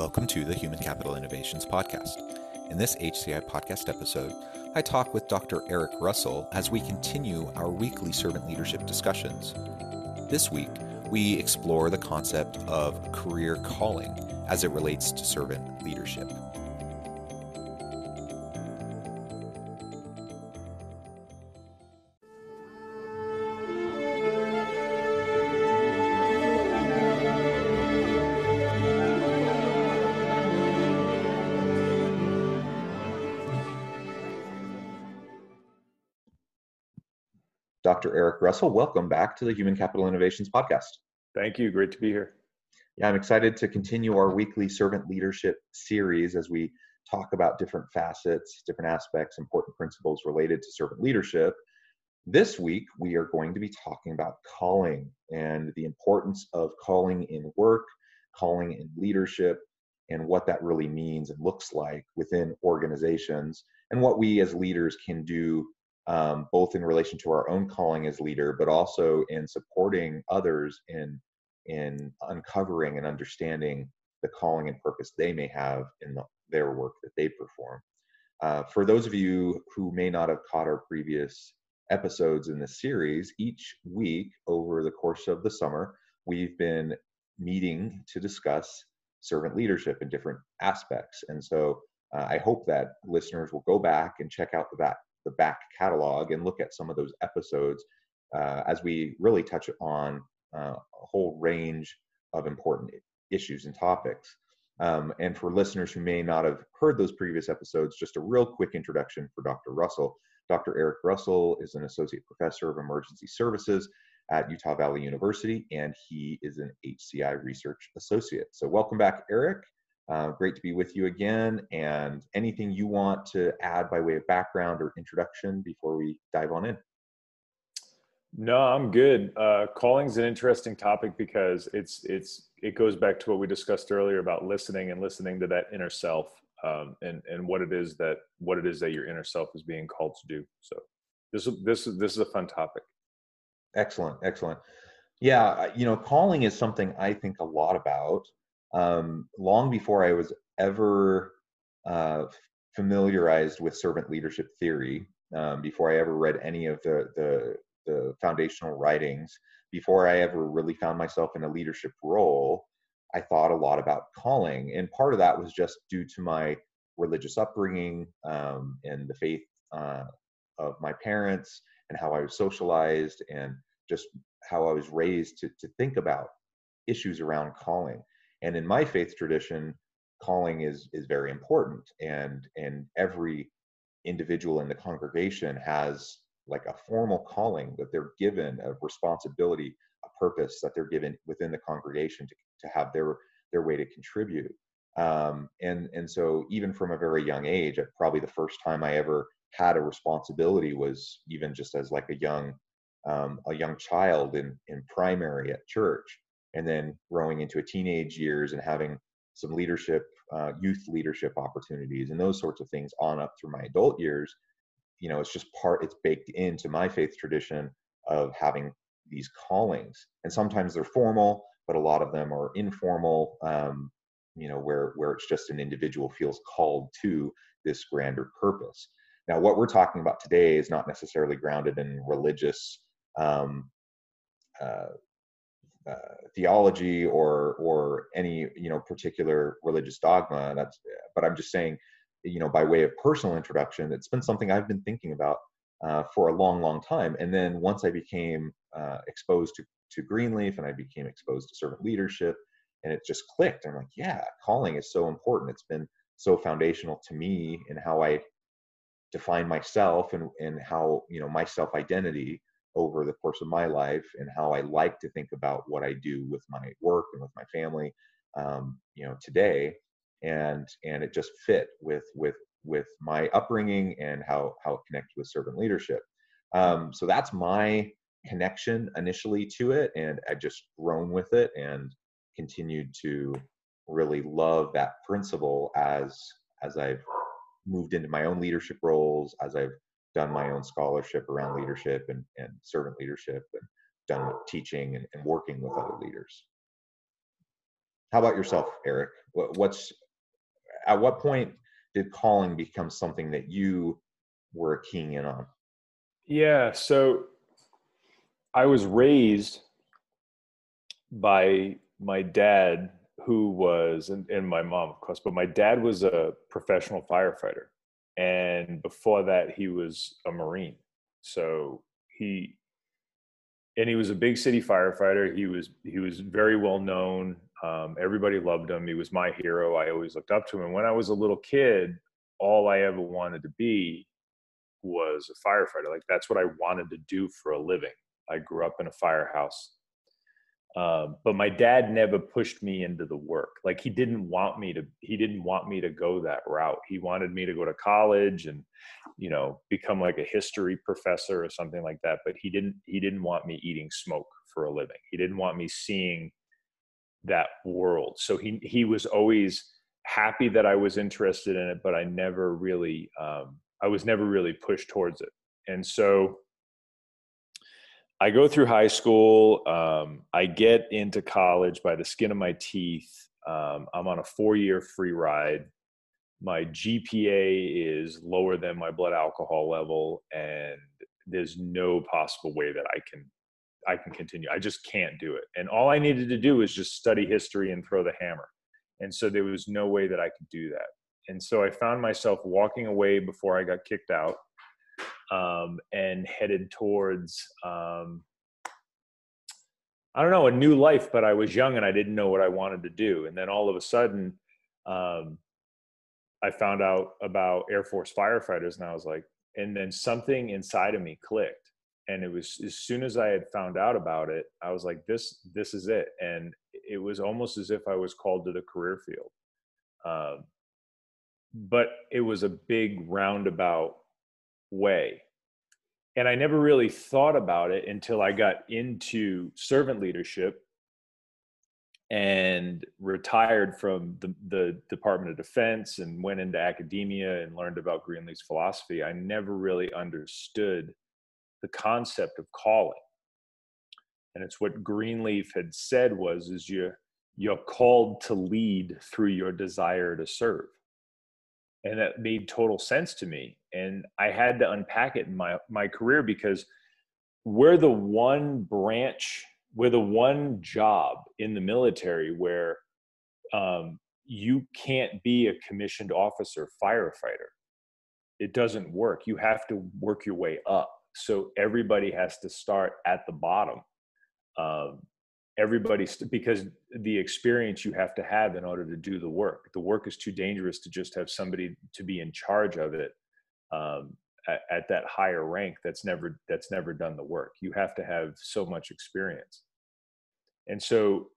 Welcome to the Human Capital Innovations Podcast. In this HCI podcast episode, I talk with Dr. Eric Russell as we continue our weekly servant leadership discussions. This week, we explore the concept of career calling as it relates to servant leadership. Russell, welcome back to the Human Capital Innovations Podcast. Thank you. Great to be here. Yeah, I'm excited to continue our weekly servant leadership series as we talk about different facets, different aspects, important principles related to servant leadership. This week, we are going to be talking about calling and the importance of calling in work, calling in leadership, and what that really means and looks like within organizations, and what we as leaders can do um, both in relation to our own calling as leader, but also in supporting others in in uncovering and understanding the calling and purpose they may have in the, their work that they perform. Uh, for those of you who may not have caught our previous episodes in this series, each week over the course of the summer, we've been meeting to discuss servant leadership in different aspects. And so uh, I hope that listeners will go back and check out the back, the back catalog and look at some of those episodes uh, as we really touch on uh, a whole range of important issues and topics. Um, and for listeners who may not have heard those previous episodes, just a real quick introduction for Dr. Russell. Dr. Eric Russell is an associate professor of emergency services at Utah Valley University, and he is an HCI research associate. So, welcome back, Eric. Uh, great to be with you again. And anything you want to add by way of background or introduction before we dive on in? No, I'm good. Uh, calling's an interesting topic because it's it's it goes back to what we discussed earlier about listening and listening to that inner self um, and and what it is that what it is that your inner self is being called to do. So this this is this is a fun topic. Excellent, excellent. Yeah, you know, calling is something I think a lot about um, long before I was ever uh, familiarized with servant leadership theory, um, before I ever read any of the, the, the foundational writings, before I ever really found myself in a leadership role, I thought a lot about calling, and part of that was just due to my religious upbringing um, and the faith uh, of my parents and how I was socialized and just how I was raised to to think about issues around calling and in my faith tradition calling is is very important. And and every individual in the congregation has like a formal calling that they're given a responsibility a purpose that they're given within the congregation to, to have their their way to contribute. Um, and and so even from a very young age probably the first time i ever had a responsibility was even just as like a young um, a young child in in primary at church and then growing into a teenage years and having some leadership uh, youth leadership opportunities and those sorts of things on up through my adult years you know it's just part it's baked into my faith tradition of having these callings. And sometimes they're formal but a lot of them are informal um, you know where where it's just an individual feels called to this grander purpose. Now what we're talking about today is not necessarily grounded in religious um, uh, theology or or any you know particular religious dogma. That's but I'm just saying, you know, by way of personal introduction, it's been something I've been thinking about uh, for a long, long time. And then once I became uh, exposed to to Greenleaf and I became exposed to servant leadership, and it just clicked. I'm like, yeah, calling is so important. It's been so foundational to me in how I define myself and and how you know my self identity over the course of my life and how I like to think about what I do with my work and with my family, um, you know, today, and and it just fit with with with my upbringing and how how it connected with servant leadership. Um, so that's my connection initially to it, and I've just grown with it and continued to really love that principle as as I've moved into my own leadership roles, as I've done my own scholarship around leadership and, and servant leadership and done teaching and, and working with other leaders. How about yourself, Eric? What, what's at what point did calling become something that you were keying in on? Yeah, so I was raised by my dad, who was, and, and my mom, of course, but my dad was a professional firefighter and before that he was a marine. So he and he was a big city firefighter. He was he was very well known. Um, everybody loved him. He was my hero. I always looked up to him. And when i was a little kid all i ever wanted to be was a firefighter. Like that's what i wanted to do for a living. I grew up in a firehouse um, but my dad never pushed me into the work. Like he didn't want me to. He didn't want me to go that route. He wanted me to go to college and, you know, become like a history professor or something like that. But he didn't. He didn't want me eating smoke for a living. He didn't want me seeing that world. So he he was always happy that I was interested in it, but I never really. Um, I was never really pushed towards it. And so I go through high school. Um, I get into college by the skin of my teeth. Um, I'm on a four year free ride. My GPA is lower than my blood alcohol level, and there's no possible way that I can I can continue. I just can't do it. And all I needed to do was just study history and throw the hammer. And so there was no way that I could do that. And so I found myself walking away before I got kicked out um, and headed towards um, I don't know a new life. But I was young and I didn't know what I wanted to do. And then all of a sudden, um, I found out about Air Force firefighters, and I was like, and then something inside of me clicked. And it was as soon as I had found out about it, I was like, this this is it. And it was almost as if I was called to the career field. Um, but it was a big roundabout way. And I never really thought about it until I got into servant leadership and retired from the, the Department of Defense and went into academia and learned about Greenleaf's philosophy. I never really understood the concept of calling. And it's what Greenleaf had said was is you you're called to lead through your desire to serve and that made total sense to me. And i had to unpack it in my my career because we're the one branch we're the one job in the military where um, you can't be a commissioned officer firefighter. It doesn't work. You have to work your way up. So everybody has to start at the bottom everybody because the experience you have to have in order to do the work. The work is too dangerous to just have somebody to be in charge of it um, at, at, that higher rank. That's never that's never done the work. You have to have so much experience. And so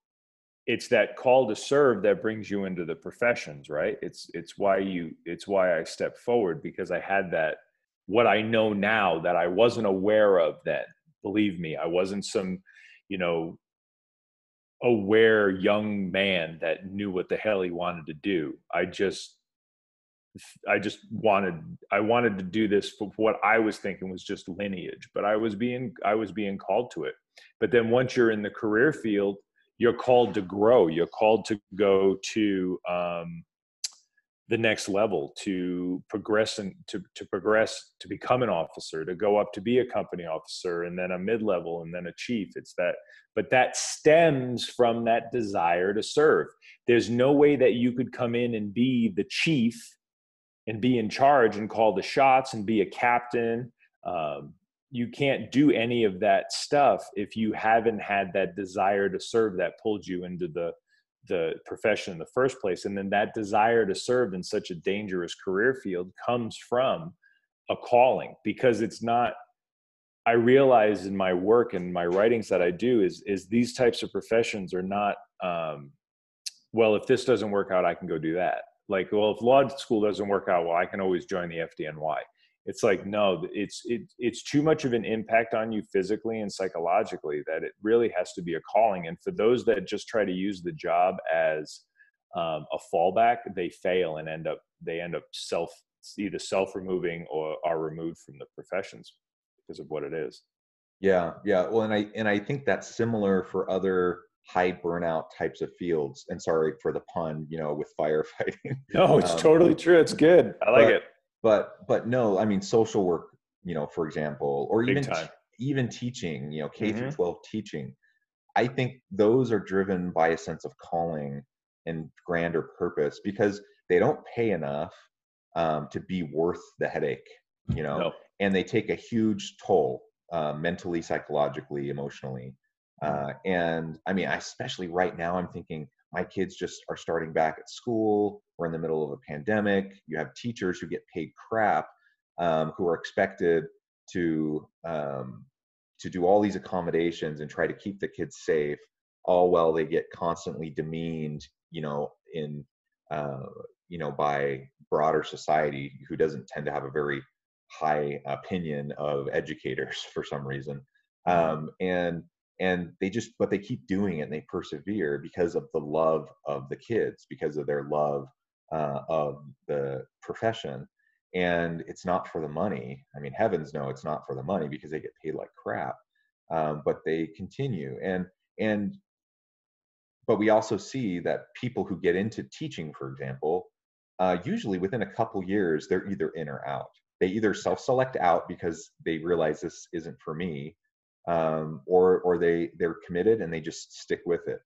it's that call to serve that brings you into the professions right? It's it's why you it's why i stepped forward because i had that what i know now that i wasn't aware of then. Believe me i wasn't some you know aware young man that knew what the hell he wanted to do. I just I just wanted I wanted to do this for what I was thinking was just lineage, but I was being I was being called to it. But then once you're in the career field, you're called to grow. You're called to go to um, the next level to progress and to, to progress to become an officer to go up to be a company officer and then a mid-level and then a chief. It's that but that stems from that desire to serve. There's no way that you could come in and be the chief and be in charge and call the shots and be a captain. Um, you can't do any of that stuff if you haven't had that desire to serve that pulled you into the the profession in the first place and then that desire to serve in such a dangerous career field comes from a calling because it's not I realize in my work and my writings that I do is is these types of professions are not um, well. If this doesn't work out, I can go do that. Like, well, if law school doesn't work out, well, I can always join the FDNY. It's like no, it's it, it's too much of an impact on you physically and psychologically that it really has to be a calling. And for those that just try to use the job as um, a fallback, they fail and end up they end up self either self removing or are removed from the professions because of what it is. Yeah, yeah. Well, and I and I think that's similar for other high burnout types of fields. And sorry for the pun, you know, with firefighting. No, it's um, totally true. It's good. I like but, it. But but no, I mean social work, you know, for example, or Big even even teaching, you know, K mm-hmm. through 12 teaching. I think those are driven by a sense of calling and grander purpose because they don't pay enough um, to be worth the headache, you know, no. and they take a huge toll uh, mentally, psychologically, emotionally. Mm-hmm. Uh, and I mean, especially right now, I'm thinking my kids just are starting back at school. We're in the middle of a pandemic. You have teachers who get paid crap, um, who are expected to um, to do all these accommodations and try to keep the kids safe, all while they get constantly demeaned, you know, in uh, you know by broader society who doesn't tend to have a very high opinion of educators for some reason mm-hmm. um, and and they just but they keep doing it and they persevere because of the love of the kids because of their love uh, of the profession and it's not for the money. I mean heavens no it's not for the money because they get paid like crap um, but they continue. And and but we also see that people who get into teaching for example uh, usually within a couple years they're either in or out. They either self-select out because they realize this isn't for me um, or or they they're committed and they just stick with it.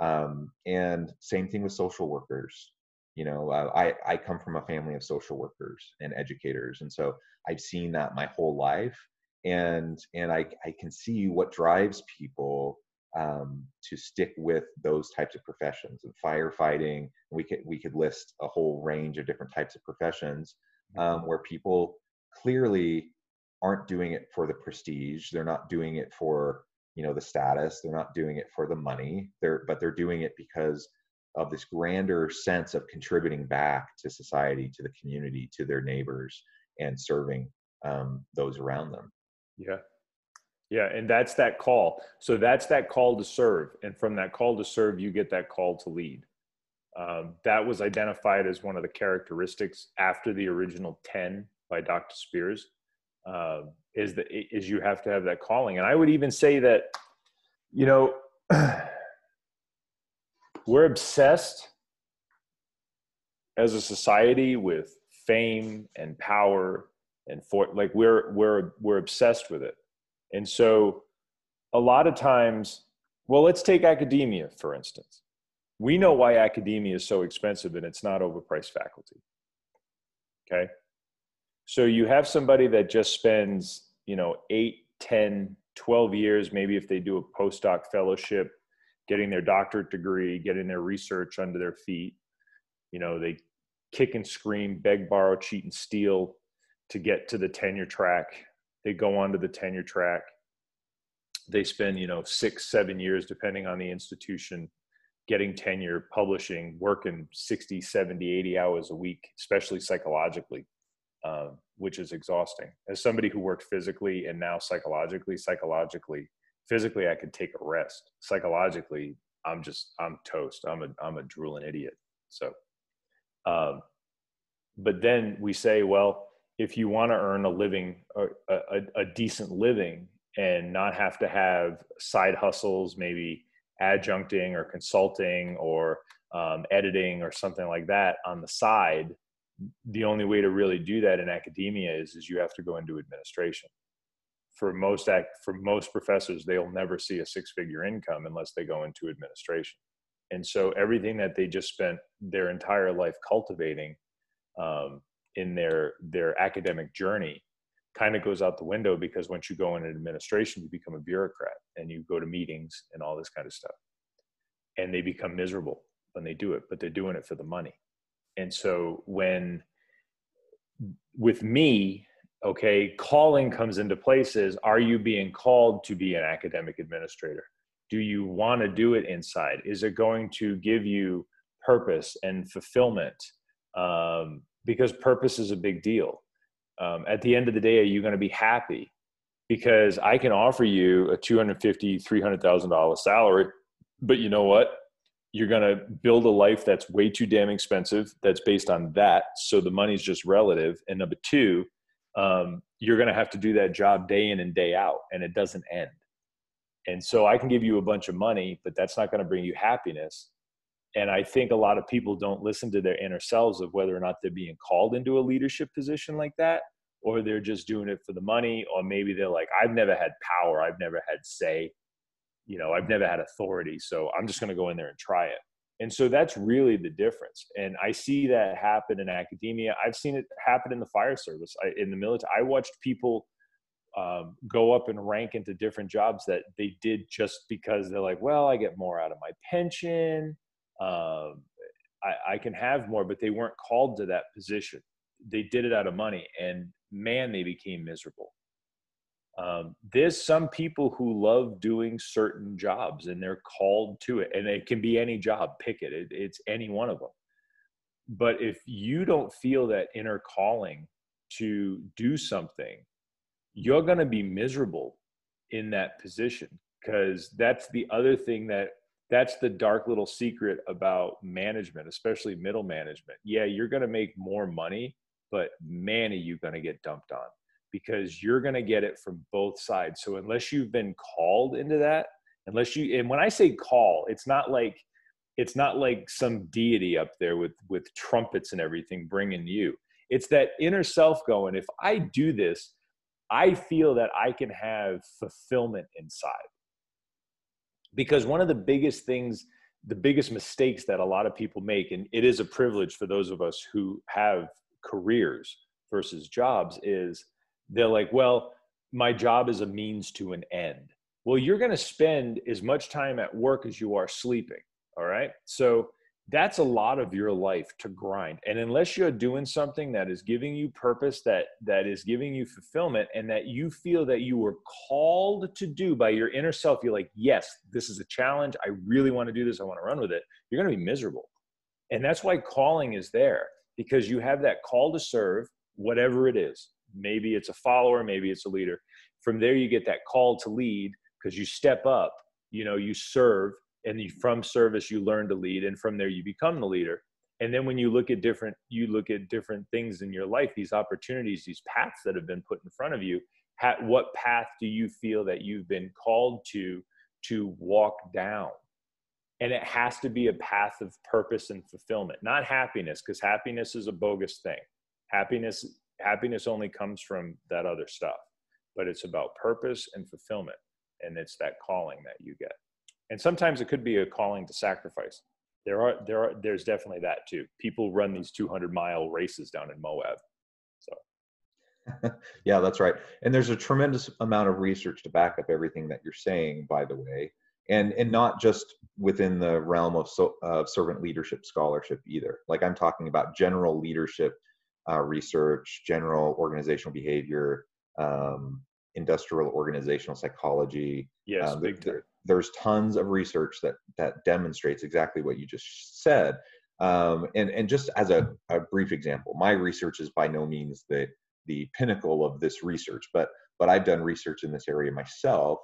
Um, and same thing with social workers you know uh, i i come from a family of social workers and educators and so i've seen that my whole life and and i i can see what drives people um, to stick with those types of professions and firefighting we could we could list a whole range of different types of professions um, where people clearly aren't doing it for the prestige they're not doing it for you know the status they're not doing it for the money they're but they're doing it because of this grander sense of contributing back to society to the community to their neighbors and serving um, those around them. Yeah. Yeah and that's that call. So that's that call to serve and from that call to serve you get that call to lead. Um, that was identified as one of the characteristics after the original 10 by dr spears uh, is that is you have to have that calling. And i would even say that you know we're obsessed as a society with fame and power and for like we're we're we're obsessed with it. And so a lot of times well let's take academia for instance. We know why academia is so expensive and it's not overpriced faculty okay? So you have somebody that just spends you know 8 10 12 years maybe if they do a postdoc fellowship getting their doctorate degree getting their research under their feet. You know they kick and scream beg borrow cheat and steal to get to the tenure track. They go on to the tenure track. They spend you know six seven years depending on the institution getting tenure publishing working 60 70 80 hours a week especially psychologically um, which is exhausting. As somebody who worked physically and now psychologically psychologically physically i could take a rest. Psychologically i'm just i'm toast. I'm a i'm a drooling idiot. So um, but then we say well if you want to earn a living a, a, a decent living and not have to have side hustles maybe adjuncting or consulting or um, editing or something like that on the side the only way to really do that in academia is is you have to go into administration for most act for most professors they'll never see a six figure income unless they go into administration. And so everything that they just spent their entire life cultivating um, in their their academic journey kind of goes out the window because once you go into administration you become a bureaucrat and you go to meetings and all this kind of stuff. And they become miserable when they do it but they're doing it for the money. And so when with me okay calling comes into places are you being called to be an academic administrator? Do you want to do it inside? Is it going to give you purpose and fulfillment? Um, because purpose is a big deal. Um, at the end of the day are you going to be happy? Because i can offer you a 250 300000 salary but you know what? You're going to build a life that's way too damn expensive that's based on that so the money's just relative. And number two um, you're going to have to do that job day in and day out and it doesn't end. And so i can give you a bunch of money but that's not going to bring you happiness. And i think a lot of people don't listen to their inner selves of whether or not they're being called into a leadership position like that or they're just doing it for the money or maybe they're like i've never had power. I've never had say you know i've never had authority so i'm just going to go in there and try it and so that's really the difference. And i see that happen in academia. I've seen it happen in the fire service I, in the military. I watched people um, go up and rank into different jobs that they did just because they're like well i get more out of my pension. Um, I, I can have more but they weren't called to that position. They did it out of money and man they became miserable um, there's some people who love doing certain jobs and they're called to it and it can be any job pick it. it it's any one of them but if you don't feel that inner calling to do something you're going to be miserable in that position because that's the other thing that that's the dark little secret about management especially middle management yeah you're going to make more money but man are you going to get dumped on because you're going to get it from both sides. So unless you've been called into that, unless you and when I say call, it's not like it's not like some deity up there with with trumpets and everything bringing you. It's that inner self going, if I do this, I feel that I can have fulfillment inside. Because one of the biggest things, the biggest mistakes that a lot of people make, and it is a privilege for those of us who have careers versus jobs, is they're like, well, my job is a means to an end. Well, you're going to spend as much time at work as you are sleeping. All right. So that's a lot of your life to grind. And unless you're doing something that is giving you purpose, that that is giving you fulfillment, and that you feel that you were called to do by your inner self, you're like, yes, this is a challenge. I really want to do this. I want to run with it. You're going to be miserable. And that's why calling is there because you have that call to serve, whatever it is maybe it's a follower maybe it's a leader. From there you get that call to lead because you step up you know you serve and you, from service you learn to lead and from there you become the leader. And then when you look at different you look at different things in your life these opportunities these paths that have been put in front of you what path do you feel that you've been called to to walk down? And it has to be a path of purpose and fulfillment not happiness because happiness is a bogus thing. Happiness happiness only comes from that other stuff but it's about purpose and fulfillment and it's that calling that you get. And sometimes it could be a calling to sacrifice. There are there are there's definitely that too. People run these 200 mile races down in moab so. Yeah that's right. And there's a tremendous amount of research to back up everything that you're saying by the way and and not just within the realm of so, uh, servant leadership scholarship either. Like i'm talking about general leadership uh, research, general organizational behavior, um, industrial organizational psychology. Yes, um, there, there's tons of research that that demonstrates exactly what you just said. Um, and and just as a, a brief example, my research is by no means the the pinnacle of this research, but but I've done research in this area myself.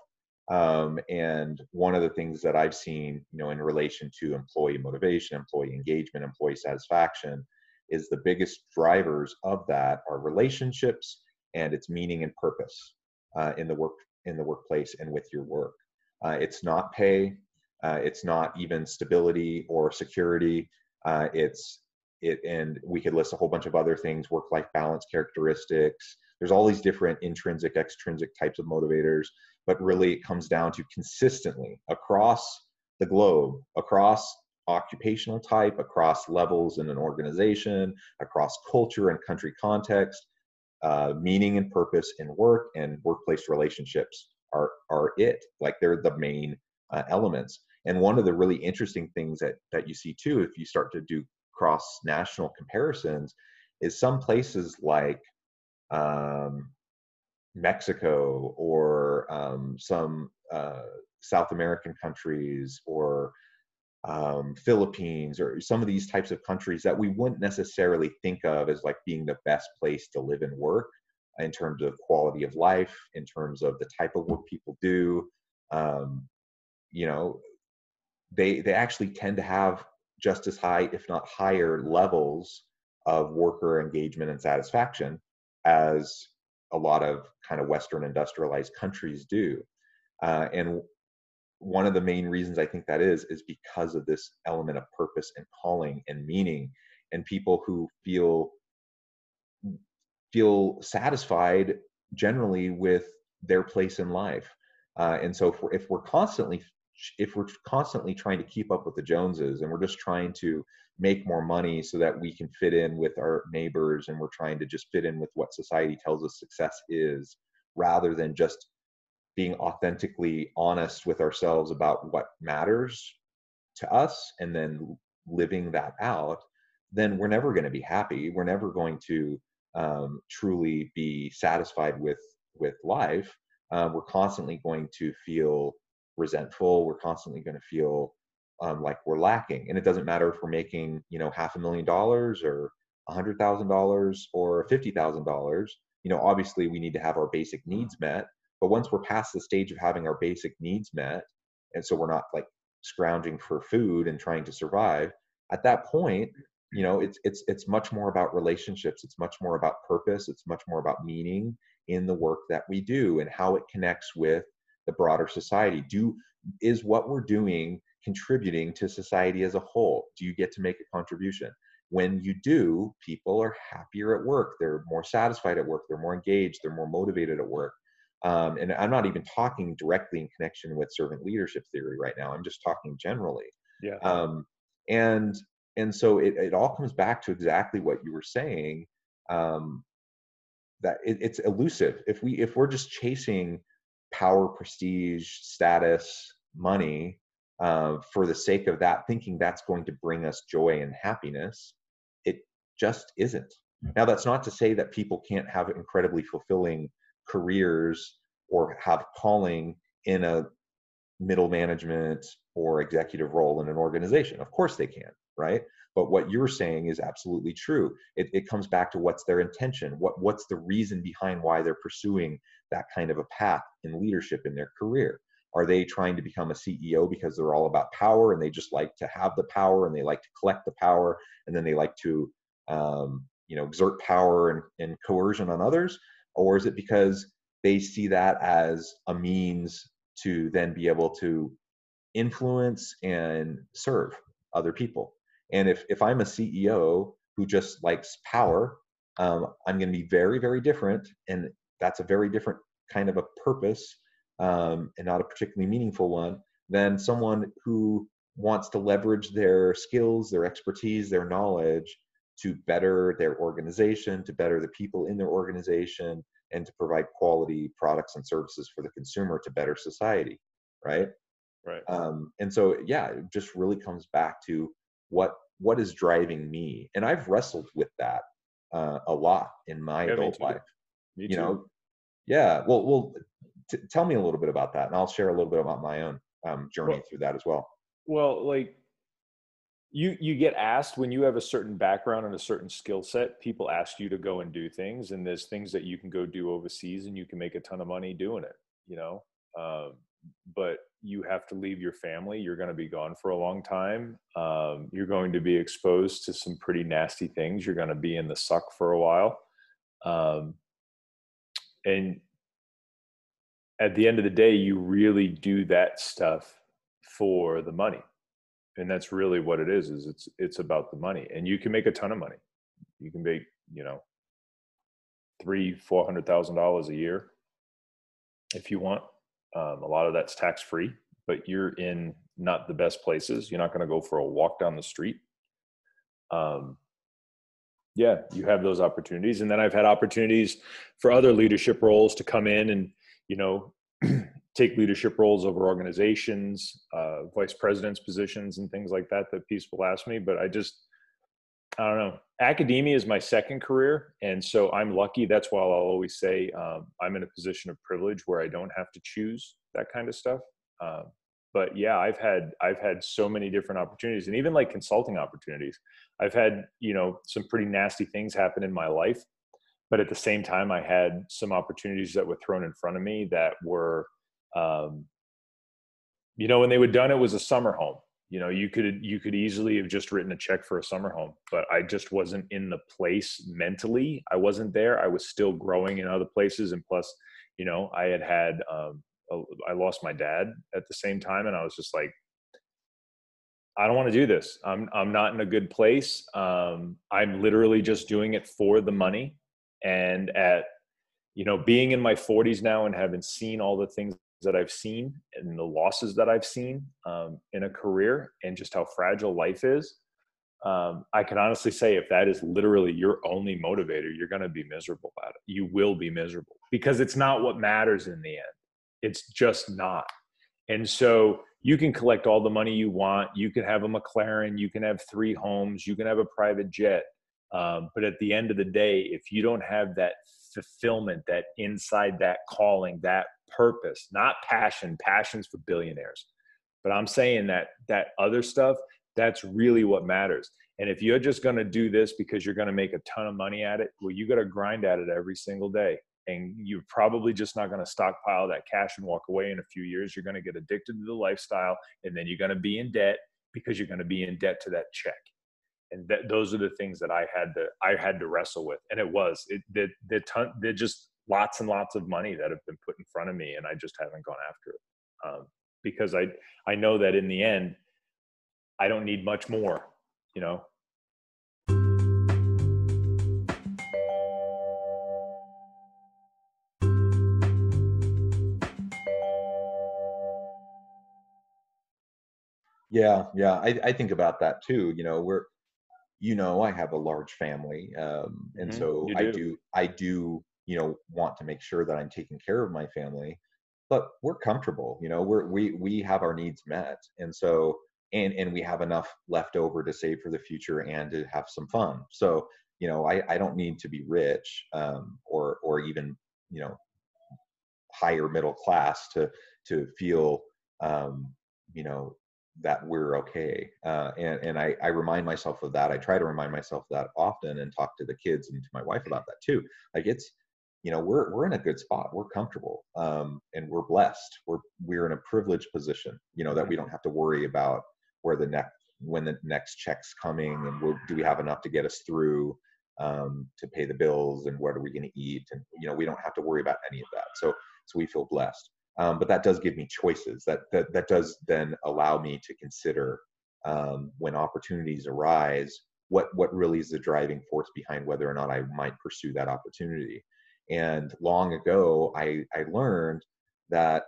Um, and one of the things that I've seen, you know, in relation to employee motivation, employee engagement, employee satisfaction, is the biggest drivers of that are relationships and its meaning and purpose uh, in the work in the workplace and with your work. Uh, it's not pay. Uh, it's not even stability or security. Uh, it's it, and we could list a whole bunch of other things: work-life balance characteristics. There's all these different intrinsic, extrinsic types of motivators, but really it comes down to consistently across the globe, across occupational type, across levels in an organization, across culture and country context. Uh, meaning and purpose in work and workplace relationships are are it. Like they're the main uh, elements. And one of the really interesting things that that you see too, if you start to do cross national comparisons, is some places like um, Mexico or um, some uh, South American countries or um, Philippines or some of these types of countries that we wouldn't necessarily think of as like being the best place to live and work in terms of quality of life, in terms of the type of work people do. Um, you know, they they actually tend to have just as high, if not higher, levels of worker engagement and satisfaction as a lot of kind of Western industrialized countries do. Uh, and one of the main reasons I think that is is because of this element of purpose and calling and meaning, and people who feel feel satisfied generally with their place in life. Uh, and so if we're, if we're constantly if we're constantly trying to keep up with the Joneses and we're just trying to make more money so that we can fit in with our neighbors and we're trying to just fit in with what society tells us success is rather than just being authentically honest with ourselves about what matters to us and then living that out then we're never going to be happy we're never going to um, truly be satisfied with with life uh, we're constantly going to feel resentful we're constantly going to feel um, like we're lacking. And it doesn't matter if we're making, you know, half a million dollars or a hundred thousand dollars or fifty thousand dollars. You know, obviously we need to have our basic needs met. But once we're past the stage of having our basic needs met, and so we're not like scrounging for food and trying to survive, at that point, you know, it's it's it's much more about relationships. It's much more about purpose. It's much more about meaning in the work that we do and how it connects with the broader society. Do is what we're doing contributing to society as a whole? Do you get to make a contribution? When you do, people are happier at work. They're more satisfied at work. They're more engaged. They're more motivated at work. Um, and I'm not even talking directly in connection with servant leadership theory right now. I'm just talking generally. Yeah. Um, and and so it, it all comes back to exactly what you were saying. Um, that it, it's elusive. If we if we're just chasing power, prestige, status, money, uh, for the sake of that, thinking that's going to bring us joy and happiness. It just isn't. Now, that's not to say that people can't have incredibly fulfilling careers or have calling in a middle management or executive role in an organization. Of course they can, right? But what you're saying is absolutely true. It, it comes back to what's their intention, what what's the reason behind why they're pursuing that kind of a path in leadership in their career. Are they trying to become a CEO because they're all about power and they just like to have the power and they like to collect the power and then they like to, um, you know, exert power and, and coercion on others? Or is it because they see that as a means to then be able to influence and serve other people? And if, if I'm a CEO who just likes power, um, I'm going to be very, very different. And that's a very different kind of a purpose um, and not a particularly meaningful one than someone who wants to leverage their skills, their expertise, their knowledge to better their organization, to better the people in their organization, and to provide quality products and services for the consumer to better society, right? Right. Um, and so, yeah, it just really comes back to what what is driving me, and I've wrestled with that uh, a lot in my yeah, adult life. Me you know, yeah. Well, well, t- tell me a little bit about that, and I'll share a little bit about my own um, journey well, through that as well. Well, like you you get asked when you have a certain background and a certain skill set people ask you to go and do things and there's things that you can go do overseas and you can make a ton of money doing it you know um, but you have to leave your family you're going to be gone for a long time um, you're going to be exposed to some pretty nasty things you're going to be in the suck for a while um, and at the end of the day, you really do that stuff for the money. And that's really what it is, is it's it's about the money. And you can make a ton of money. You can make, you know, three, four hundred thousand dollars a year if you want. Um, a lot of that's tax free, but you're in not the best places. You're not going to go for a walk down the street. Um, yeah, you have those opportunities. And then I've had opportunities for other leadership roles to come in and you know, take leadership roles over organizations, uh, vice president's positions, and things like that that people ask me. But I just, I don't know. Academia is my second career, and so I'm lucky. That's why I'll always say um, I'm in a position of privilege where I don't have to choose that kind of stuff. Um, but yeah, I've had I've had so many different opportunities, and even like consulting opportunities. I've had you know some pretty nasty things happen in my life, but at the same time, I had some opportunities that were thrown in front of me that were, um, you know, when they were done, it was a summer home. You know you could you could easily have just written a check for a summer home but i just wasn't in the place mentally. I wasn't there. I was still growing in other places and plus you know i had had um, lost my dad at the same time and i was just like i don't want to do this. I'm i'm not in a good place. Um, i'm literally just doing it for the money. And at you know being in my 40s now and having seen all the things that I've seen and the losses that I've seen um, in a career and just how fragile life is, um, I can honestly say if that is literally your only motivator, you're going to be miserable at it. You will be miserable because it's not what matters in the end. It's just not. And so you can collect all the money you want. You can have a McLaren. You can have three homes. You can have a private jet. Um, but at the end of the day, if you don't have that fulfillment, that inside that calling, that purpose, not passion. Passion's for billionaires. But I'm saying that that other stuff, that's really what matters. And if you're just going to do this because you're going to make a ton of money at it, well, you got to grind at it every single day. And you're probably just not going to stockpile that cash and walk away in a few years. You're going to get addicted to the lifestyle, and then you're going to be in debt because you're going to be in debt to that check. And that, those are the things that I had to I had to wrestle with. And it was it the the ton just lots and lots of money that have been put in front of me and i just haven't gone after it um, because i i know that in the end i don't need much more you know yeah yeah I, I think about that too you know we're you know i have a large family um, and mm-hmm. so do. i do i do you know want to make sure that i'm taking care of my family but we're comfortable you know we're we we have our needs met and so and and we have enough left over to save for the future and to have some fun. So you know i i don't need to be rich um or or even you know higher middle class to to feel um you know that we're okay. Uh, and and I, I remind myself of that. I try to remind myself that often and talk to the kids and to my wife about that too. Like it's you know we're we're in a good spot. We're comfortable um, and we're blessed. We're we're in a privileged position you know that we don't have to worry about where the next when the next check's coming and do we have enough to get us through um, to pay the bills and what are we going to eat and you know we don't have to worry about any of that. So so we feel blessed. Um, but that does give me choices. That that that does then allow me to consider um, when opportunities arise what what really is the driving force behind whether or not I might pursue that opportunity and long ago, I, I learned that,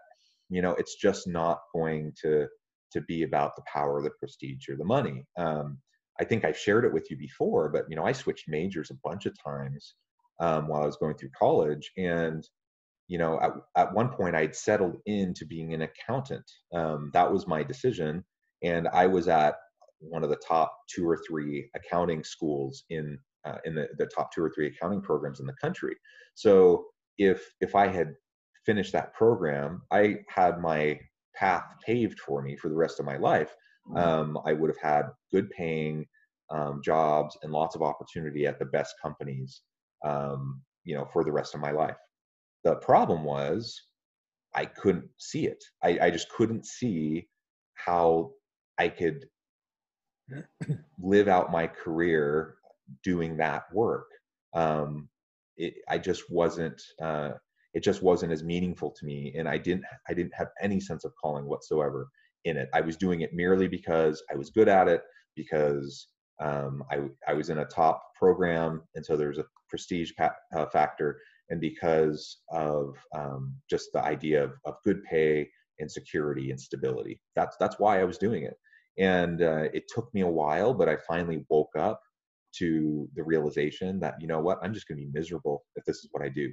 you know, it's just not going to, to be about the power, the prestige, or the money. Um, I think I've shared it with you before, but, you know, I switched majors a bunch of times um, while I was going through college. And, you know, at, at one point I'd settled into being an accountant. Um, that was my decision. And I was at one of the top two or three accounting schools in uh, in the, the top two or three accounting programs in the country. So if if I had finished that program, I had my path paved for me for the rest of my life. Mm-hmm. Um, I would have had good paying um, jobs and lots of opportunity at the best companies, um, you know, for the rest of my life. The problem was I couldn't see it. I, I just couldn't see how I could live out my career doing that work. Um, it, I just wasn't. Uh, it just wasn't as meaningful to me, and I didn't. I didn't have any sense of calling whatsoever in it. I was doing it merely because I was good at it, because um, I I was in a top program, and so there's a prestige pa- uh, factor, and because of um, just the idea of, of good pay and security and stability. That's that's why I was doing it, and uh, it took me a while, but I finally woke up to the realization that you know what i'm just going to be miserable if this is what i do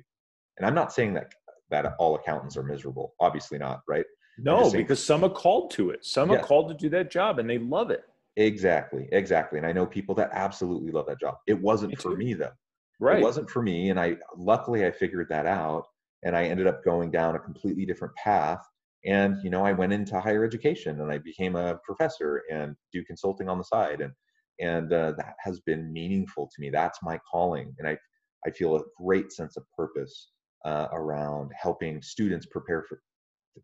and i'm not saying that that all accountants are miserable obviously not right no because some are called to it some yes. are called to do that job and they love it Exactly, exactly. And I know people that absolutely love that job. It wasn't Me for too. me though. Right. It wasn't for me, and I luckily I figured that out, and I ended up going down a completely different path. And you know, I went into higher education, and I became a professor and do consulting on the side, and and uh, that has been meaningful to me. That's my calling, and I I feel a great sense of purpose uh, around helping students prepare for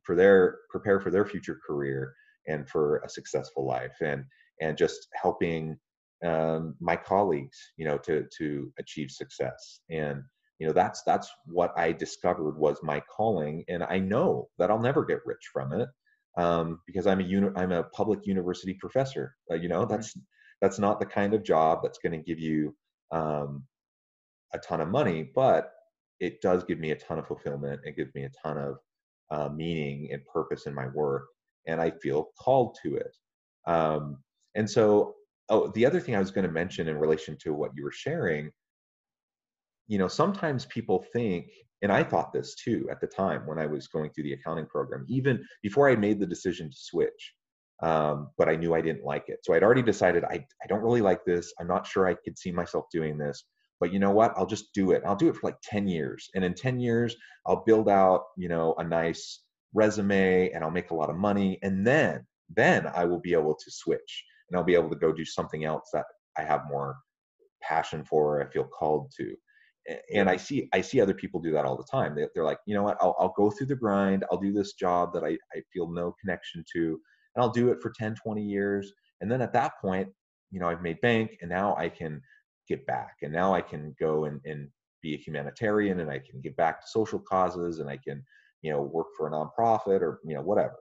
for their prepare for their future career and for a successful life and and just helping um, my colleagues you know to to achieve success and you know that's that's what i discovered was my calling and i know that i'll never get rich from it um, because i'm a uni- i'm a public university professor uh, you know that's that's not the kind of job that's going to give you um, a ton of money but it does give me a ton of fulfillment it gives me a ton of uh, meaning and purpose in my work and i feel called to it. Um, and so oh the other thing i was going to mention in relation to what you were sharing you know sometimes people think and i thought this too at the time when i was going through the accounting program even before i made the decision to switch um, but i knew i didn't like it. So i'd already decided I, I don't really like this. I'm not sure i could see myself doing this but you know what? I'll just do it. I'll do it for like 10 years. And in 10 years i'll build out you know a nice resume and i'll make a lot of money. And then then i will be able to switch and i'll be able to go do something else that i have more passion for i feel called to. And I see I see other people do that all the time. They, are like, you know what? I'll, I'll go through the grind. I'll do this job that I, I feel no connection to, and I'll do it for 10, 20 years. And then at that point, you know, I've made bank, and now I can get back, and now I can go and, and be a humanitarian, and I can give back to social causes, and I can, you know, work for a nonprofit or you know whatever.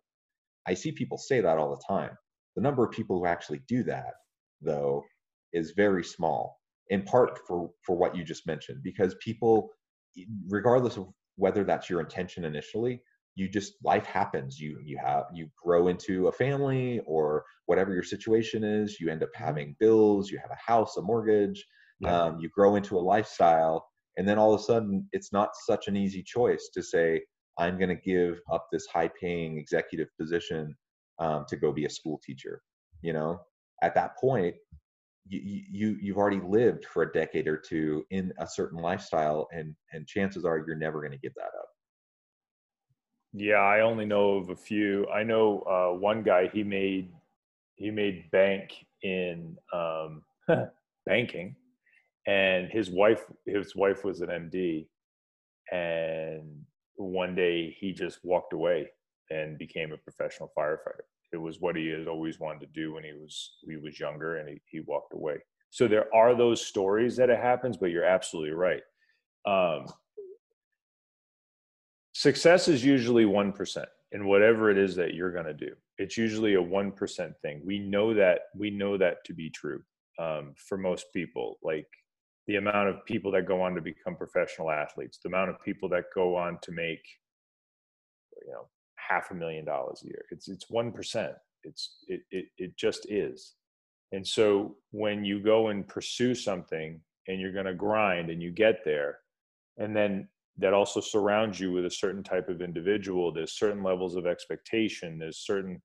I see people say that all the time. The number of people who actually do that, though, is very small in part for for what you just mentioned because people regardless of whether that's your intention initially you just life happens. You you have you grow into a family or whatever your situation is you end up having bills you have a house a mortgage yeah. um, you grow into a lifestyle and then all of a sudden it's not such an easy choice to say i'm going to give up this high paying executive position um, to go be a school teacher you know? At that point you, you you've already lived for a decade or two in a certain lifestyle and and chances are you're never going to get that up yeah i only know of a few. I know uh, one guy he made he made bank in um, banking and his wife his wife was an md and one day he just walked away and became a professional firefighter. It was what he had always wanted to do when he was he was younger and he, he walked away. So there are those stories that it happens but you're absolutely right. Um, success is usually 1% in whatever it is that you're going to do it's usually a 1% thing we know that we know that to be true um, for most people like the amount of people that go on to become professional athletes the amount of people that go on to make you know half a million dollars a year. It's it's one percent. It's it, it it just is. And so when you go and pursue something and you're going to grind and you get there, and then that also surrounds you with a certain type of individual. There's certain levels of expectation. There's certain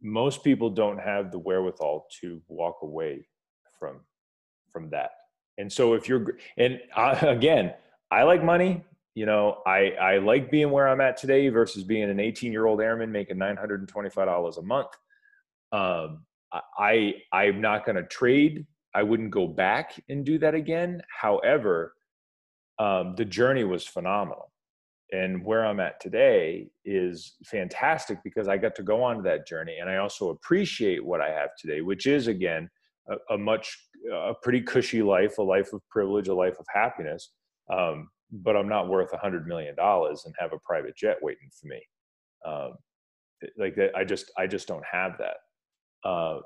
most people don't have the wherewithal to walk away from from that. And so if you're and I, again, I like money you know, I, I like being where I'm at today versus being an 18 year old airman making $925 a month. Um, I, I'm not going to trade. I wouldn't go back and do that again. However, um, the journey was phenomenal. And where I'm at today is fantastic because I got to go on that journey. And I also appreciate what I have today, which is, again, a, a much, a pretty cushy life, a life of privilege, a life of happiness. Um, but I'm not worth a hundred million dollars and have a private jet waiting for me. Um, like that, I just, I just don't have that. Uh,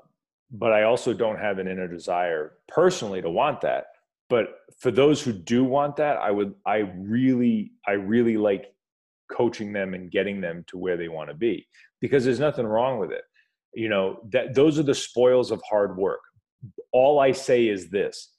but I also don't have an inner desire personally to want that. But for those who do want that, I would, I really, I really like coaching them and getting them to where they want to be because there's nothing wrong with it. You know, that those are the spoils of hard work. All I say is this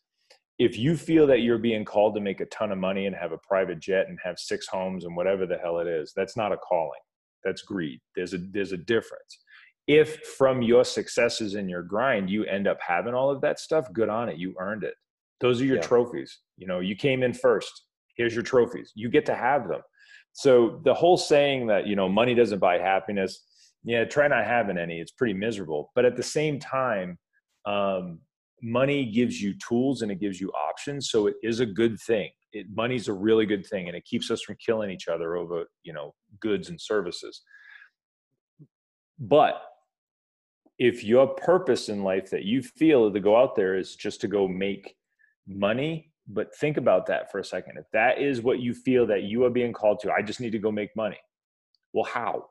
if you feel that you're being called to make a ton of money and have a private jet and have six homes and whatever the hell it is, that's not a calling. That's greed. There's a there's a difference. if from your successes in your grind you end up having all of that stuff good on it you earned it those are your yeah. trophies. You know you came in first. Here's your trophies. You get to have them. So the whole saying that you know money doesn't buy happiness yeah try not having any. It's pretty miserable. But at the same time um, money gives you tools and it gives you options. So it is a good thing. It, money's a really good thing and it keeps us from killing each other over you know goods and services. But if your purpose in life that you feel to go out there is just to go make money but think about that for a second. If that is what you feel that you are being called to i just need to go make money. Well how?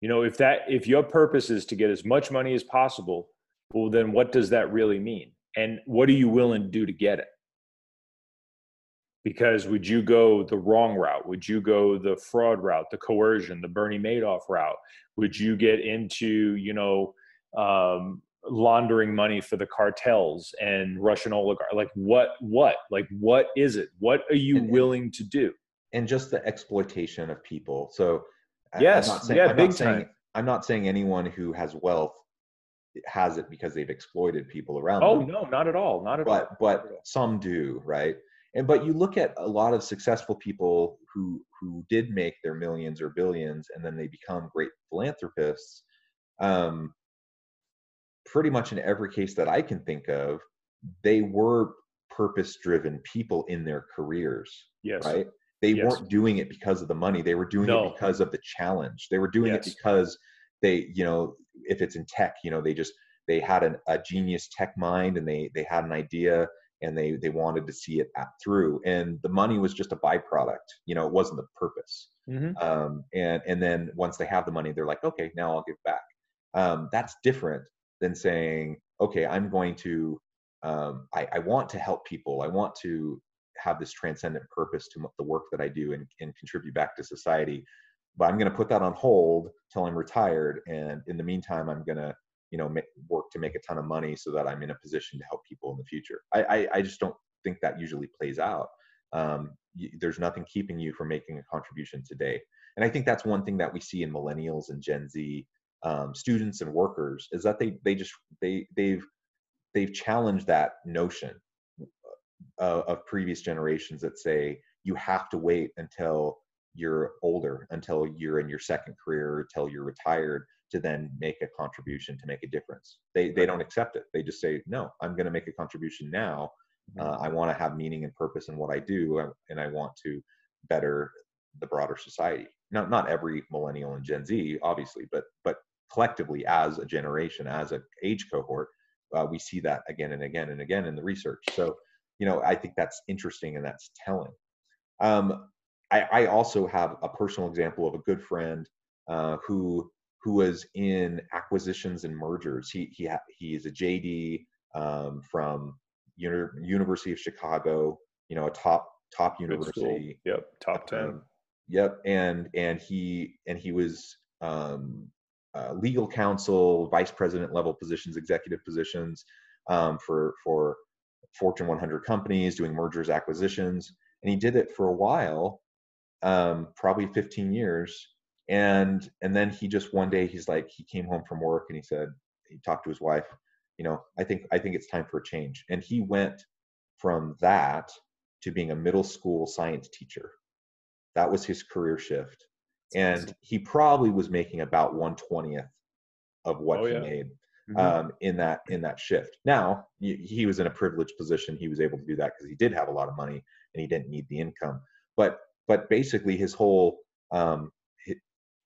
You know if that if your purpose is to get as much money as possible well then what does that really mean? And what are you willing to do to get it? Because would you go the wrong route? Would you go the fraud route the coercion the bernie madoff route? Would you get into you know um, laundering money for the cartels and russian oligarchs like what what like what is it? What are you and, willing to do? And just the exploitation of people. So yes. I'm saying, yeah I'm big saying, time i'm not saying anyone who has wealth has it because they've exploited people around oh them. no not at all not at but, all but some do right? And but you look at a lot of successful people who who did make their millions or billions and then they become great philanthropists um, pretty much in every case that i can think of they were purpose driven people in their careers yes right they yes. weren't doing it because of the money they were doing no. it because of the challenge they were doing yes. it because they you know if it's in tech you know they just they had an, a genius tech mind and they they had an idea and they they wanted to see it through and the money was just a byproduct you know it wasn't the purpose mm-hmm. um, and and then once they have the money they're like okay now i'll give back um, that's different than saying okay i'm going to um, I, I, want to help people. I want to have this transcendent purpose to the work that i do and, and contribute back to society but i'm going to put that on hold till i'm retired and in the meantime i'm going to you know make, work to make a ton of money so that i'm in a position to help people in the future. I i, I just don't think that usually plays out. Um, there's nothing keeping you from making a contribution today. And i think that's one thing that we see in millennials and gen z um, students and workers is that they they just they they've they've challenged that notion uh, of previous generations that say you have to wait until you're older until you're in your second career until you're retired to then make a contribution to make a difference. They they don't accept it. They just say, no, I'm going to make a contribution now. Uh, mm-hmm. I want to have meaning and purpose in what I do, uh, and I want to better the broader society. Not not every millennial and Gen Z, obviously, but but collectively as a generation, as an age cohort, uh, we see that again and again and again in the research. So, you know, I think that's interesting and that's telling. Um, I, I also have a personal example of a good friend uh, who who was in acquisitions and mergers. He he he is a JD um, from Uni- University of Chicago. You know, a top top university. Yep, top ten. Um, yep, and and he and he was um, uh, legal counsel, vice president level positions, executive positions um, for for Fortune 100 companies, doing mergers, acquisitions, and he did it for a while, um, probably 15 years. And and then he just one day he's like he came home from work and he said he talked to his wife you know i think i think it's time for a change. And he went from that to being a middle school science teacher. That was his career shift and he probably was making about 120th of what oh, he yeah. made mm-hmm. um, in that in that shift now he, was in a privileged position he was able to do that because he did have a lot of money and he didn't need the income but but basically his whole um,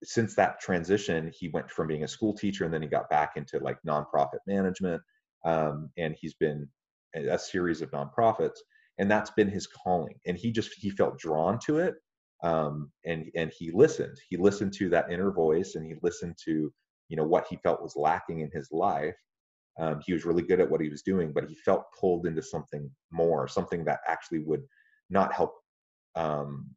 since that transition, he went from being a school teacher and then he got back into like nonprofit management. Um, and he's been a series of nonprofits, and that's been his calling. And he just he felt drawn to it, um, and and he listened. He listened to that inner voice, and he listened to you know what he felt was lacking in his life. Um, he was really good at what he was doing, but he felt pulled into something more, something that actually would not help um,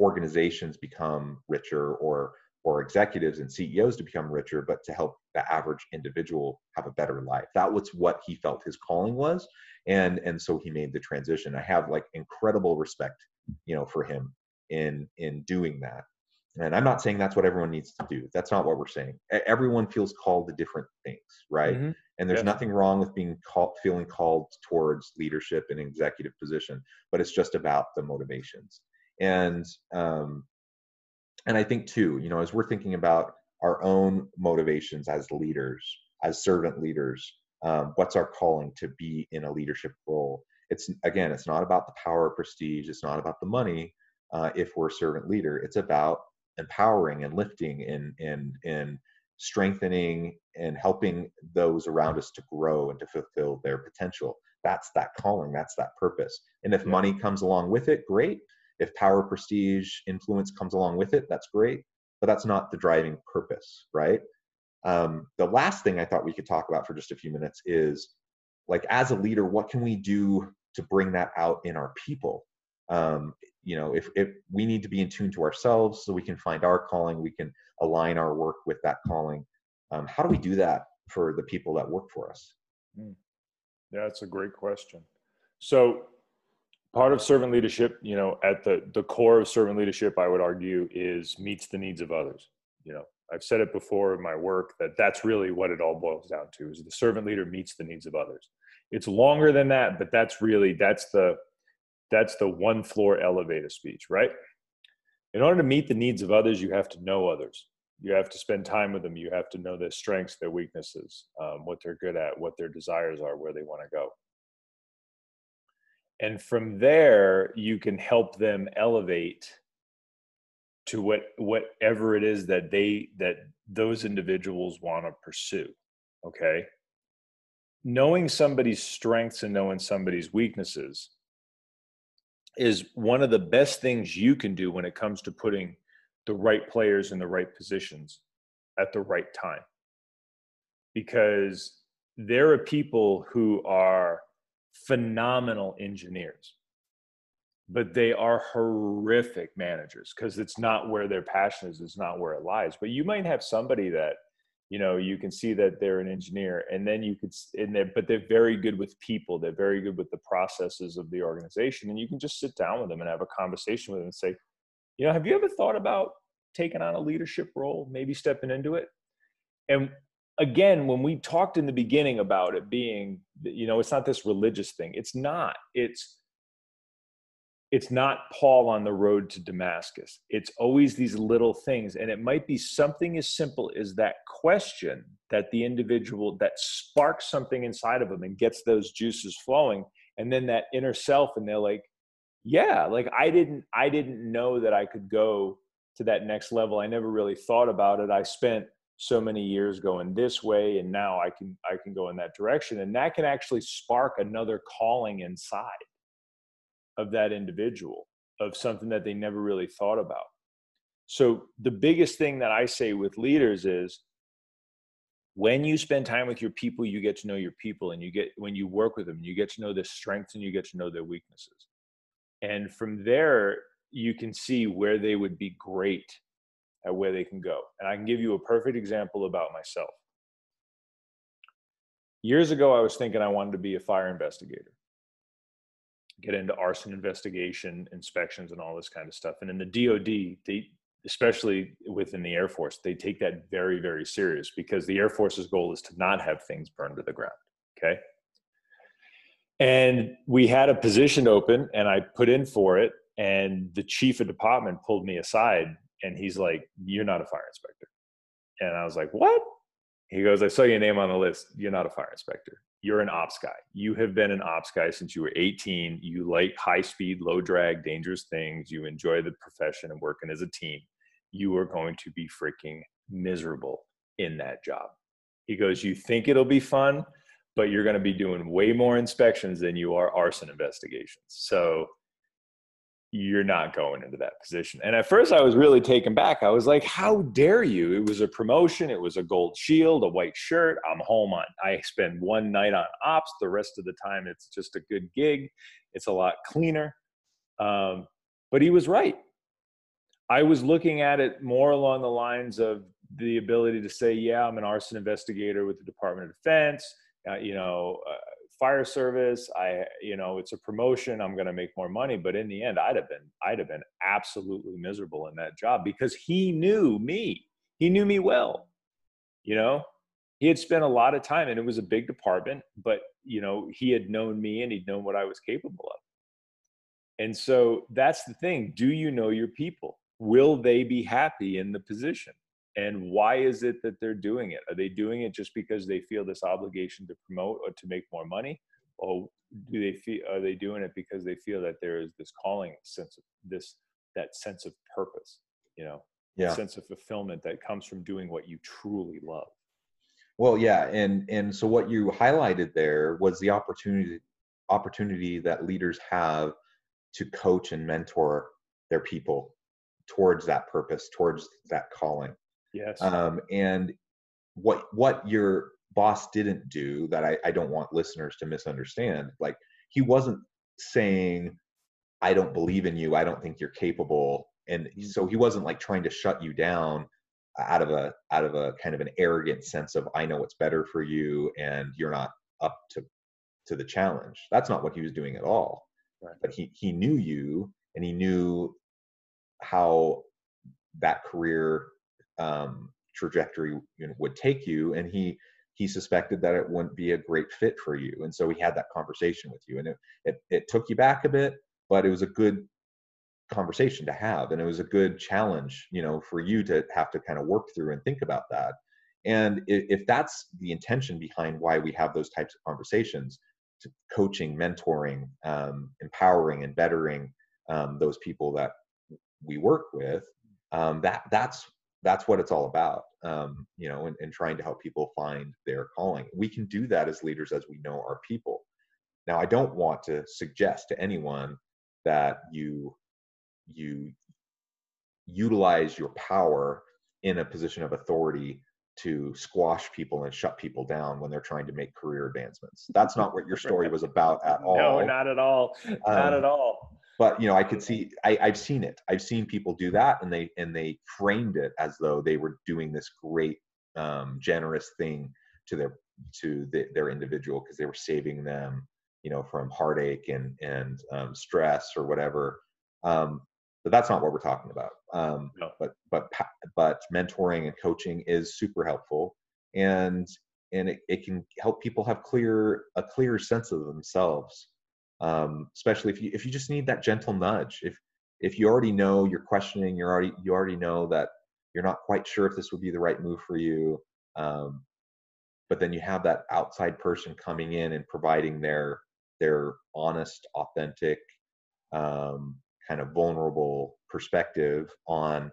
organizations become richer or or executives and CEOs to become richer, but to help the average individual have a better life. That was what he felt his calling was. And and so he made the transition. I have like incredible respect, you know, for him in in doing that. and i'm not saying that's what everyone needs to do. That's not what we're saying. Everyone feels called to different things right? Mm-hmm. and there's nothing wrong with being called feeling called towards leadership and executive position but it's just about the motivations. And um and i think too you know as we're thinking about our own motivations as leaders as servant leaders um, what's our calling to be in a leadership role? It's again it's not about the power or prestige. It's not about the money uh, if we're a servant leader it's about empowering and lifting and and and strengthening and helping those around us to grow and to fulfill their potential. That's that calling that's that purpose. And if yeah. money comes along with it great. If power prestige influence comes along with it that's great. But that's not the driving purpose right? Um, the last thing i thought we could talk about for just a few minutes is like as a leader what can we do to bring that out in our people um, you know if, if we need to be in tune to ourselves so we can find our calling we can align our work with that calling um, how do we do that for the people that work for us? Hmm. yeah that's a great question. So part of servant leadership you know at the the core of servant leadership i would argue is meets the needs of others. You know i've said it before in my work that that's really what it all boils down to is the servant leader meets the needs of others. It's longer than that but that's really that's the that's the one floor elevator speech, right? In order to meet the needs of others, you have to know others. You have to spend time with them. You have to know their strengths, their weaknesses, um, what they're good at, what their desires are, where they want to go. And from there, you can help them elevate to what whatever it is that they that those individuals want to pursue. Okay. Knowing somebody's strengths and knowing somebody's weaknesses is one of the best things you can do when it comes to putting the right players in the right positions at the right time. Because there are people who are phenomenal engineers, but they are horrific managers because it's not where their passion is, it's not where it lies. But you might have somebody that you know you can see that they're an engineer. And then you could and they're but they're very good with people. They're very good with the processes of the organization. And you can just sit down with them and have a conversation with them and say you know have you ever thought about taking on a leadership role maybe stepping into it? And again when we talked in the beginning about it being you know it's not this religious thing. It's not. It's it's not Paul on the road to Damascus. It's always these little things. And it might be something as simple as that question that the individual that sparks something inside of them and gets those juices flowing. And then that inner self, and they're like, yeah, like I didn't, I didn't know that I could go to that next level. I never really thought about it. I spent so many years going this way and now I can I can go in that direction. And that can actually spark another calling inside of that individual of something that they never really thought about. So the biggest thing that i say with leaders is when you spend time with your people you get to know your people and you get when you work with them you get to know their strengths and you get to know their weaknesses. And from there you can see where they would be great at where they can go. And i can give you a perfect example about myself. Years ago i was thinking i wanted to be a fire investigator get into arson investigation, inspections, and all this kind of stuff. And in the DoD, they especially within the Air Force, they take that very, very serious because the Air Force's goal is to not have things burned to the ground. Okay. And we had a position open and I put in for it. And the chief of department pulled me aside and he's like, You're not a fire inspector. And I was like, What? He goes, I saw your name on the list. You're not a fire inspector you're an ops guy. You have been an ops guy since you were 18. You like high speed, low drag, dangerous things. You enjoy the profession and working as a team. You are going to be freaking miserable in that job. He goes, You think it'll be fun, but you're going to be doing way more inspections than you are arson investigations. So you're not going into that position. And at first I was really taken back. I was like, how dare you? It was a promotion. It was a gold shield, a white shirt. I'm home on, I spend one night on ops. The rest of the time, it's just a good gig. It's a lot cleaner. Um, but he was right. I was looking at it more along the lines of the ability to say, yeah, I'm an arson investigator with the Department of Defense. Uh, you know, uh, fire service. I, you know, it's a promotion. I'm going to make more money. But in the end, I'd have been, I'd have been absolutely miserable in that job because he knew me. He knew me well. You know, he had spent a lot of time and it was a big department, but you know, he had known me and he'd known what I was capable of. And so that's the thing. Do you know your people? Will they be happy in the position? And why is it that they're doing it? Are they doing it just because they feel this obligation to promote or to make more money? Or do they feel are they doing it because they feel that there is this calling sense of this that sense of purpose you know? Yeah. sense of fulfillment that comes from doing what you truly love. Well yeah and and so what you highlighted there was the opportunity opportunity that leaders have to coach and mentor their people towards that purpose towards that calling Yes. Um, and what what your boss didn't do that I, I don't want listeners to misunderstand, like he wasn't saying, I don't believe in you, I don't think you're capable. And mm. so he wasn't like trying to shut you down out of a out of a kind of an arrogant sense of I know what's better for you and you're not up to to the challenge. That's not what he was doing at all. Right. But he he knew you and he knew how that career um, trajectory you know, would take you, and he he suspected that it wouldn't be a great fit for you, and so he had that conversation with you, and it it, it took you back a bit, but it was a good conversation to have, and it was a good challenge, you know, for you to have to kind of work through and think about that. And if that's the intention behind why we have those types of conversations, coaching, mentoring, um, empowering, and bettering um, those people that we work with, um, that that's that's what it's all about um, you know and, and trying to help people find their calling we can do that as leaders as we know our people now i don't want to suggest to anyone that you you utilize your power in a position of authority to squash people and shut people down when they're trying to make career advancements. That's not what your story was about at all. No, not at all. Not um, at all but you know i could see I, i've seen it. I've seen people do that and they and they framed it as though they were doing this great um, generous thing to their to the, their individual because they were saving them you know from heartache and and um, stress or whatever. Um, but that's not what we're talking about. Um, no. but but but mentoring and coaching is super helpful and and it, it can help people have clear a clear sense of themselves um, especially if you if you just need that gentle nudge if if you already know you're questioning you're already you already know that you're not quite sure if this would be the right move for you um, but then you have that outside person coming in and providing their their honest authentic um, kind of vulnerable perspective on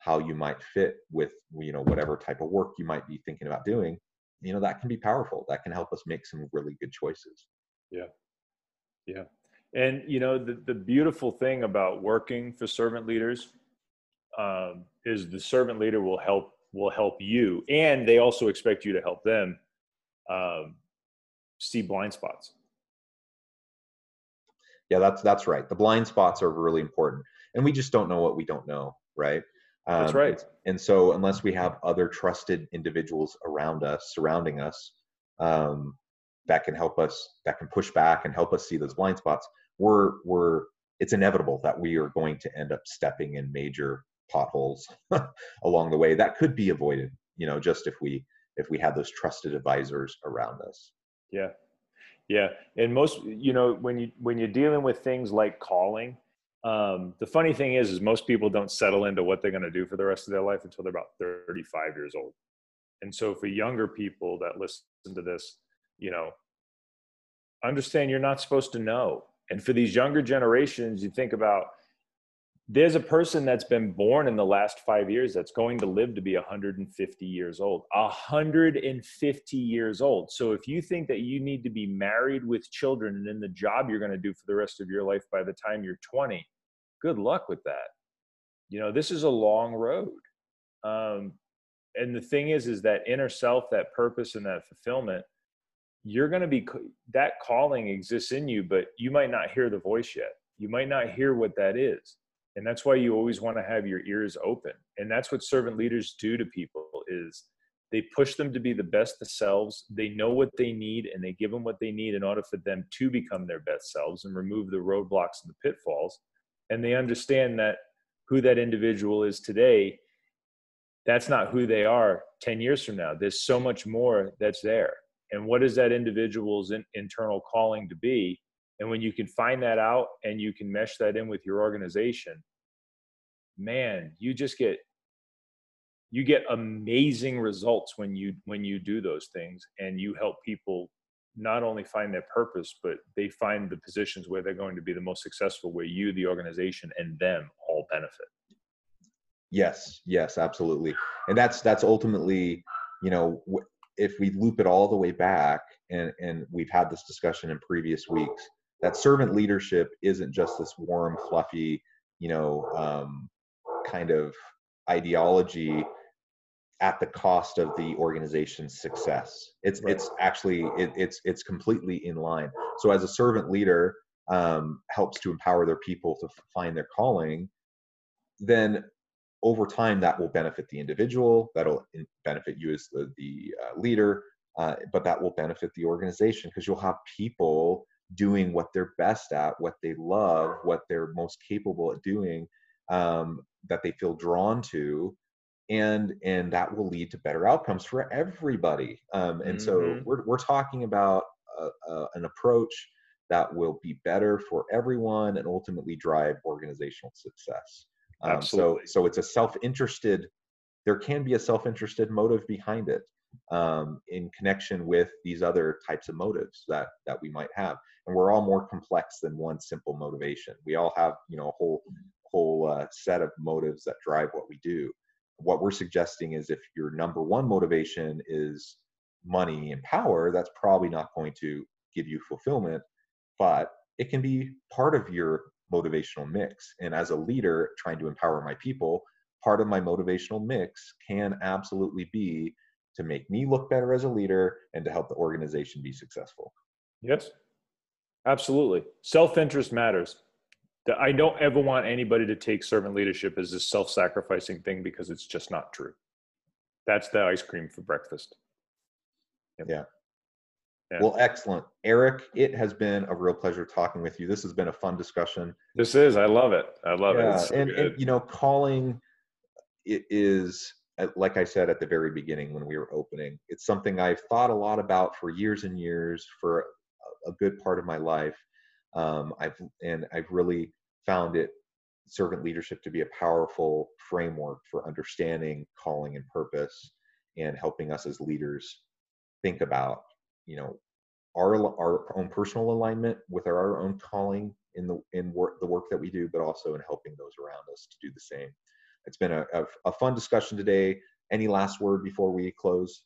how you might fit with you know whatever type of work you might be thinking about doing you know that can be powerful. That can help us make some really good choices. Yeah yeah. And you know the the beautiful thing about working for servant leaders um, is the servant leader will help will help you, and they also expect you to help them um, see blind spots. Yeah, that's that's right. The blind spots are really important, and we just don't know what we don't know, right? Um, that's right. And so, unless we have other trusted individuals around us, surrounding us, um, that can help us that can push back and help us see those blind spots we're we're it's inevitable that we are going to end up stepping in major potholes along the way that could be avoided you know just if we if we had those trusted advisors around us. Yeah. Yeah. And most you know when you when you're dealing with things like calling um, the funny thing is is most people don't settle into what they're going to do for the rest of their life until they're about 35 years old. And so for younger people that listen to this you know understand you're not supposed to know. And for these younger generations you think about there's a person that's been born in the last five years that's going to live to be 150 years old 150 years old. So if you think that you need to be married with children and in the job you're going to do for the rest of your life by the time you're 20 good luck with that. You know this is a long road. Um, and the thing is is that inner self that purpose and that fulfillment you're going to be that calling exists in you but you might not hear the voice yet. You might not hear what that is. And that's why you always want to have your ears open. And that's what servant leaders do to people is they push them to be the best themselves. They know what they need and they give them what they need in order for them to become their best selves and remove the roadblocks and the pitfalls. And they understand that who that individual is today that's not who they are 10 years from now. There's so much more that's there and what is that individual's in, internal calling to be? And when you can find that out and you can mesh that in with your organization man you just get you get amazing results when you when you do those things and you help people not only find their purpose but they find the positions where they're going to be the most successful where you the organization and them all benefit. Yes yes absolutely. And that's that's ultimately you know if we loop it all the way back and and we've had this discussion in previous weeks that servant leadership isn't just this warm fluffy you know um, kind of ideology at the cost of the organization's success. It's right. it's actually it, it's it's completely in line. So as a servant leader um, helps to empower their people to find their calling, then over time that will benefit the individual. That'll benefit you as the the uh, leader, uh, but that will benefit the organization because you'll have people doing what they're best at, what they love, what they're most capable at doing, um, that they feel drawn to and and that will lead to better outcomes for everybody um, and mm-hmm. so we're, we're talking about a, a, an approach that will be better for everyone and ultimately drive organizational success um, so so it's a self-interested there can be a self-interested motive behind it um, in connection with these other types of motives that that we might have. And we're all more complex than one simple motivation. We all have you know a whole whole uh, set of motives that drive what we do. What we're suggesting is if your number one motivation is money and power, that's probably not going to give you fulfillment, but it can be part of your motivational mix. And as a leader trying to empower my people, part of my motivational mix can absolutely be to make me look better as a leader and to help the organization be successful. Yes, absolutely. Self interest matters. I don't ever want anybody to take servant leadership as this self-sacrificing thing because it's just not true. That's the ice cream for breakfast. Yep. Yeah. Yeah. Well, excellent. Eric, it has been a real pleasure talking with you. This has been a fun discussion. This is. I love it. I love yeah. it. So and, and, you know, calling it is like I said at the very beginning when we were opening, it's something I've thought a lot about for years and years for a good part of my life. Um, I've and I've really found it servant leadership to be a powerful framework for understanding calling and purpose and helping us as leaders think about you know our our own personal alignment with our, our own calling in the in work the work that we do but also in helping those around us to do the same. It's been a, a, a fun discussion today. Any last word before we close?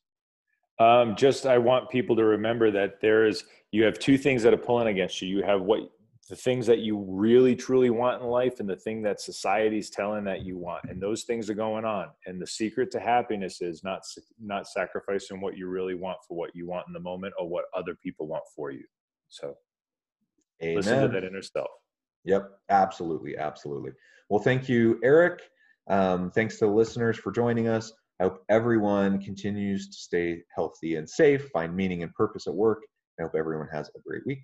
Um, just i want people to remember that there is you have two things that are pulling against you. You have what the things that you really truly want in life and the thing that society's telling that you want and those things are going on. And the secret to happiness is not not sacrificing what you really want for what you want in the moment or what other people want for you. So Amen. listen to that inner self. Yep. Absolutely. Absolutely. Well thank you eric. Um, thanks to the listeners for joining us. I hope everyone continues to stay healthy and safe find meaning and purpose at work. I hope everyone has a great week